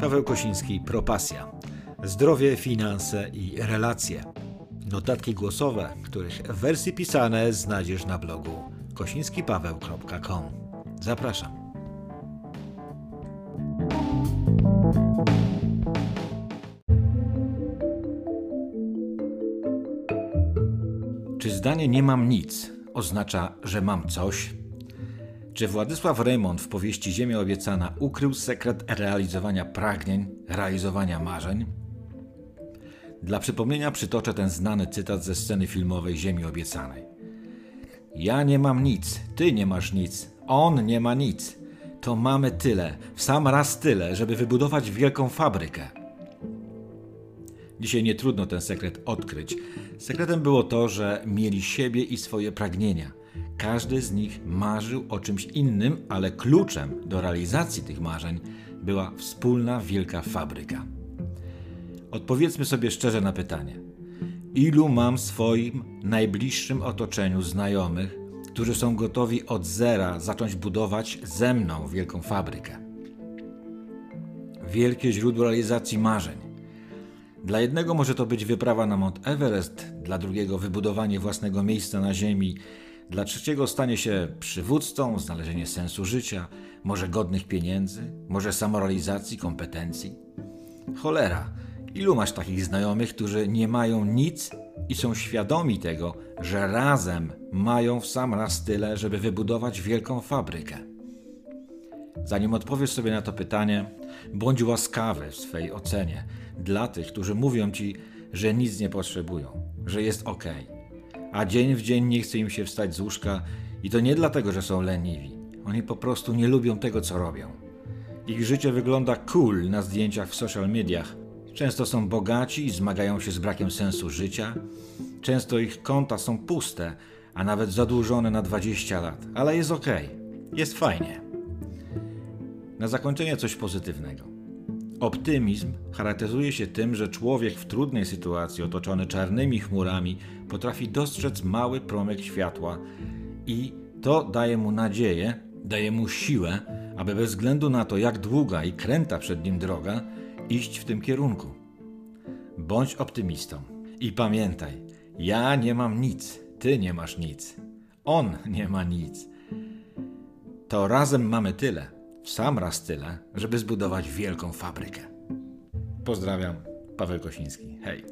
Paweł Kosiński, Propasja. Zdrowie, finanse i relacje. Notatki głosowe, których wersje pisane znajdziesz na blogu kosińskipaweł.com. Zapraszam. Czy zdanie nie mam nic oznacza, że mam coś? Czy Władysław Reymont w powieści Ziemia Obiecana ukrył sekret realizowania pragnień, realizowania marzeń? Dla przypomnienia przytoczę ten znany cytat ze sceny filmowej Ziemi Obiecanej. Ja nie mam nic, ty nie masz nic, on nie ma nic. To mamy tyle, w sam raz tyle, żeby wybudować wielką fabrykę. Dzisiaj nie trudno ten sekret odkryć. Sekretem było to, że mieli siebie i swoje pragnienia. Każdy z nich marzył o czymś innym, ale kluczem do realizacji tych marzeń była wspólna wielka fabryka. Odpowiedzmy sobie szczerze na pytanie: ilu mam w swoim najbliższym otoczeniu znajomych, którzy są gotowi od zera zacząć budować ze mną wielką fabrykę? Wielkie źródło realizacji marzeń. Dla jednego może to być wyprawa na Mount Everest, dla drugiego wybudowanie własnego miejsca na Ziemi, dla trzeciego stanie się przywódcą, znalezienie sensu życia, może godnych pieniędzy, może samorealizacji, kompetencji. Cholera, ilu masz takich znajomych, którzy nie mają nic i są świadomi tego, że razem mają w sam raz tyle, żeby wybudować wielką fabrykę? Zanim odpowiesz sobie na to pytanie, bądź łaskawy w swej ocenie dla tych, którzy mówią ci, że nic nie potrzebują, że jest ok, a dzień w dzień nie chce im się wstać z łóżka i to nie dlatego, że są leniwi. Oni po prostu nie lubią tego, co robią. Ich życie wygląda cool na zdjęciach w social mediach. Często są bogaci i zmagają się z brakiem sensu życia. Często ich konta są puste, a nawet zadłużone na 20 lat, ale jest ok, jest fajnie. Na zakończenie coś pozytywnego. Optymizm charakteryzuje się tym, że człowiek w trudnej sytuacji, otoczony czarnymi chmurami, potrafi dostrzec mały promyk światła i to daje mu nadzieję, daje mu siłę, aby bez względu na to, jak długa i kręta przed nim droga, iść w tym kierunku. Bądź optymistą i pamiętaj, ja nie mam nic, ty nie masz nic, on nie ma nic. To razem mamy tyle sam raz tyle, żeby zbudować wielką fabrykę. Pozdrawiam, Paweł Kosiński. Hej.